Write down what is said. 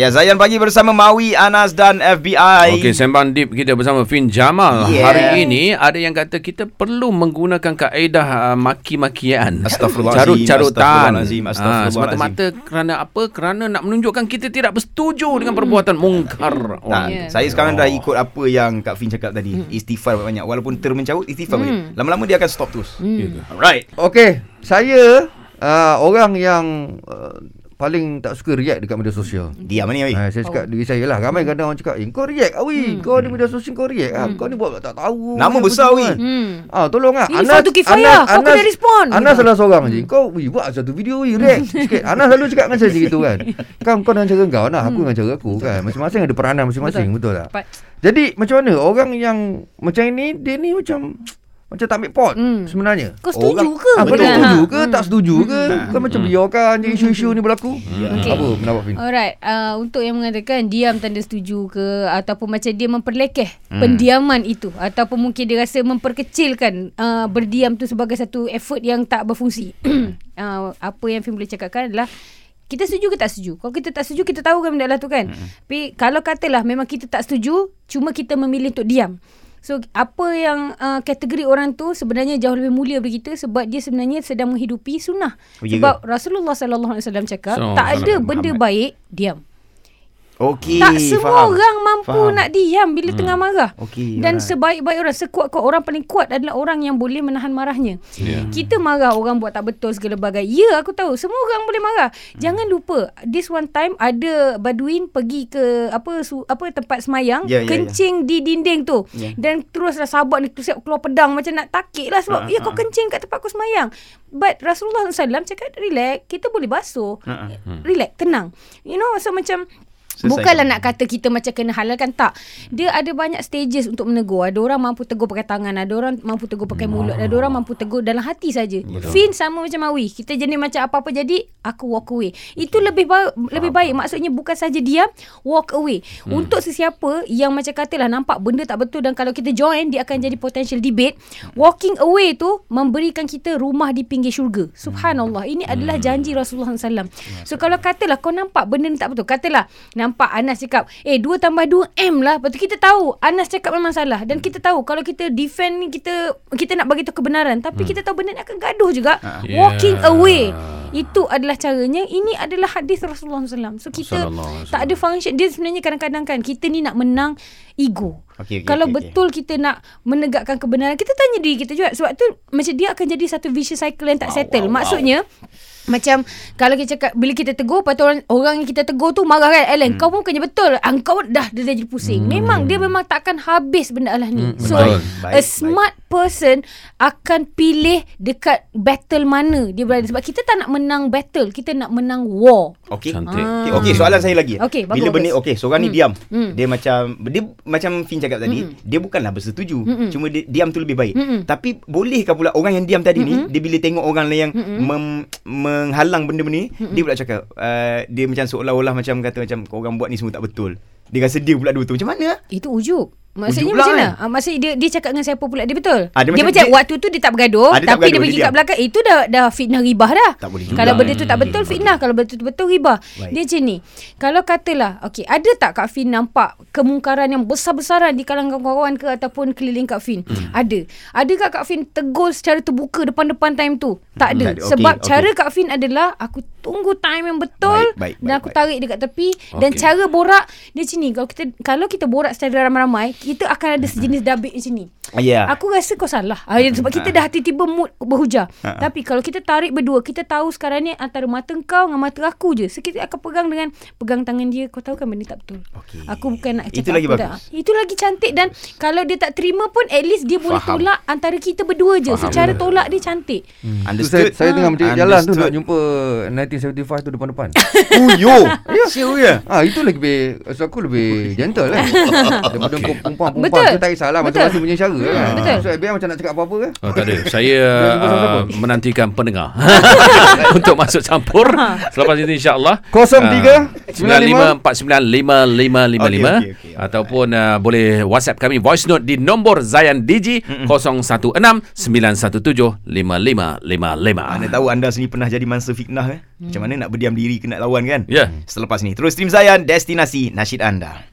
Ya, Zayan pagi bersama Mawi, Anas dan FBI. Okey, sembang deep kita bersama Fin Jamal. Yeah. Hari ini ada yang kata kita perlu menggunakan kaedah uh, maki-makian. Astagfirullahalazim, Carut-carutan. astagfirullahalazim, Ah, semata-mata kerana apa? Kerana nak menunjukkan kita tidak bersetuju dengan perbuatan mungkar. Tak, Wah. Ya. Saya sekarang dah ikut apa yang Kak Fin cakap tadi. Istighfar banyak. Walaupun termencarut, istighfar banyak. Lama-lama dia akan stop terus. Ke? Alright. Okey, saya uh, orang yang uh, paling tak suka react dekat media sosial. Diam ni, Mawi. Ha, saya cakap diri saya lah. Ramai kadang orang cakap Eh kau react Awi. Kau di media sosial kau react. Ah, Kau ni buat tak tahu. Nama Apa besar, semua Wi. kan. Hmm. Ah, tolong lah Ini fardu kifayah. Kau kena respon. Anas salah seorang je. Kau wi, buat satu video Wi react. Sikit Anas selalu cakap dengan saya gitu kan. Kau kau dengan cara kau Nah aku dengan cara aku kan. Masing-masing ada peranan masing-masing. Betul, tak? Tepat. Jadi macam mana? Orang yang Macam ini Dia ni macam Macam tak ambil pot Hmm. Sebenarnya Kau setuju Orang- ke? Ah, kau benda? setuju Ha. ke tak setuju ke Kau macam biarkan je isu-isu ni berlaku Okey. Apa pendapat Fin Alright, uh, untuk yang mengatakan diam tanda setuju ke ataupun macam dia memperlekeh hmm. pendiaman itu ataupun mungkin dia rasa memperkecilkan uh, berdiam tu sebagai satu effort yang tak berfungsi. uh, apa yang Fim boleh cakapkan adalah kita setuju ke tak setuju? Kalau kita tak setuju, kita tahu kan benda lah tu kan. Hmm. Tapi kalau katalah memang kita tak setuju, cuma kita memilih untuk diam. So apa yang uh, kategori orang tu sebenarnya jauh lebih mulia bagi kita sebab dia sebenarnya sedang menghidupi sunnah. Oh, sebab Rasulullah sallallahu alaihi wasallam cakap So, tak ada Muhammad. benda baik diam. Okey, tak semua faham. orang mampu Faham. nak diam bila tengah marah. Okey, Dan alright. sebaik-baik orang, sekuat-kuat orang paling kuat adalah orang yang boleh menahan marahnya. Ya. Kita marah orang buat tak betul segala bagai. Ya, aku tahu. Semua orang boleh marah. Jangan lupa, this one time ada Baduin pergi ke apa su, apa tempat semayang, Ya, ya, ya. kencing di dinding tu. Ya. Dan teruslah sahabat ni siap keluar pedang macam nak takik lah sebab ya kau ha. kencing kat tempat aku semayang. But Rasulullah SAW cakap relax, kita boleh basuh. Ha, ha. Relax, tenang. You know, so macam Bukanlah nak kata kita macam kena halalkan tak. Dia ada banyak stages untuk menegur. Ada orang mampu tegur pakai tangan, ada orang mampu tegur pakai mulut, ada orang mampu tegur dalam hati saja. Fin sama macam Mawi. Kita jenis macam apa-apa jadi aku walk away. Itu lebih baik lebih baik maksudnya bukan saja diam, walk away. Hmm. Untuk sesiapa yang macam katalah nampak benda tak betul dan kalau kita join dia akan jadi potential debate, walking away tu memberikan kita rumah di pinggir syurga. Subhanallah. Ini adalah janji Rasulullah SAW. So kalau katalah kau nampak benda ni tak betul, katalah nampak Anas cakap, eh 2 tambah 2 M lah. Lepas tu kita tahu Anas cakap memang salah. Dan kita tahu kalau kita defend ni kita kita nak bagi tahu kebenaran. Tapi kita tahu benda ni akan gaduh juga. Ya. Walking away. Itu adalah caranya. Ini adalah hadis Rasulullah SAW. So kita tak ada function. Dia sebenarnya kadang-kadang kan kita ni nak menang ego. Okey, okey, Kalau okey, betul kita nak menegakkan kebenaran, kita tanya diri kita juga. Sebab tu macam dia akan jadi satu vicious cycle yang tak settle. Maksudnya macam kalau kita cakap bila kita tegur lepas tu orang orang yang kita tegur tu marah kan Alan hmm. kau pun bukannya betul ah, kau dah dia dah jadi pusing hmm. memang dia memang takkan habis benda lah ni so betul. Baik, a smart person akan pilih dekat battle mana dia berada sebab kita tak nak menang battle kita nak menang war Okey. Cantik. Okey, okey, soalan saya lagi. Okey, bagus, Bila benda okey, seorang ni Hmm. diam. Hmm. Dia macam dia macam Fin cakap tadi, dia bukanlah bersetuju. Cuma dia, diam tu lebih baik. Mm-mm. Tapi bolehkah pula orang yang diam tadi ni, dia bila tengok orang lain yang mem, menghalang benda-benda ni, dia pula cakap uh, dia macam seolah-olah macam kata macam kau orang buat ni semua tak betul. Dia rasa dia pula dua tu. Macam mana? Itu ujuk. Maksudnya macam pula, mana? Ah, maksudnya dia dia cakap dengan siapa pula? Dia betul? Ah, dia dia, macam- dia- waktu tu dia tak bergaduh, Ah, dia tak tapi dia bergaduh, pergi dia kat belakang. Itu dah dah fitnah ribah dah. Tak boleh juga. Kalau benda tu tak Hmm. betul fitnah, kalau benda tu betul ribah. Baik. Dia macam ni. Kalau katalah, okey, ada tak Kak Fin nampak kemungkaran yang besar-besaran di kalangan kawan-kawan ke ataupun keliling Kak Fin? Hmm. Ada. Ada tak Kak Fin tegur secara terbuka depan-depan time tu? Tak ada. tak ada. Okey, Sebab okey. cara Kak Fin adalah aku tunggu time yang betul Baik, baik, dan baik, aku baik. tarik dekat tepi dan Okey. cara borak dia macam ni kalau kita kalau kita borak secara ramai-ramai kita akan ada sejenis dabik macam ni Ah, Ya. Aku rasa kau salah. Ah, sebab kita dah tiba-tiba mood berhujah. Ha. Tapi kalau kita tarik berdua, kita tahu sekarang ni antara mata kau dengan mata aku je. So kita akan pegang dengan pegang tangan dia. Kau tahu kan benda tak betul. Okey. Aku bukan nak Itu cakap lagi aku bagus. Tak. Itu lagi cantik dan kalau dia tak terima pun at least dia boleh Faham. tolak antara kita berdua je. Faham. cara tolak dia cantik. Saya, Understood? saya tengah mencari jalan tu nak jumpa 1975 tu depan-depan. Oh, yo. Sure ya. Ah itu lagi lebih so aku lebih gentle kan. Daripada Okey. kau perempuan-perempuan Betul. tu tak kisahlah masing-masing punya cara kan. Betul. So biar macam nak cakap apa-apa kan. Oh, tak ada. Saya uh, menantikan pendengar untuk masuk campur. Selepas itu insya-Allah 03 95 49 5555 Okey, okey, okey. ataupun uh, boleh WhatsApp kami voice note di nombor Zayan Digi 016 917 5555. Anda tahu anda sendiri pernah jadi mangsa fitnah eh? Macam mana nak berdiam diri kena lawan kan? Ya. Selepas ni terus stream Zayan destinasi nasyid anda.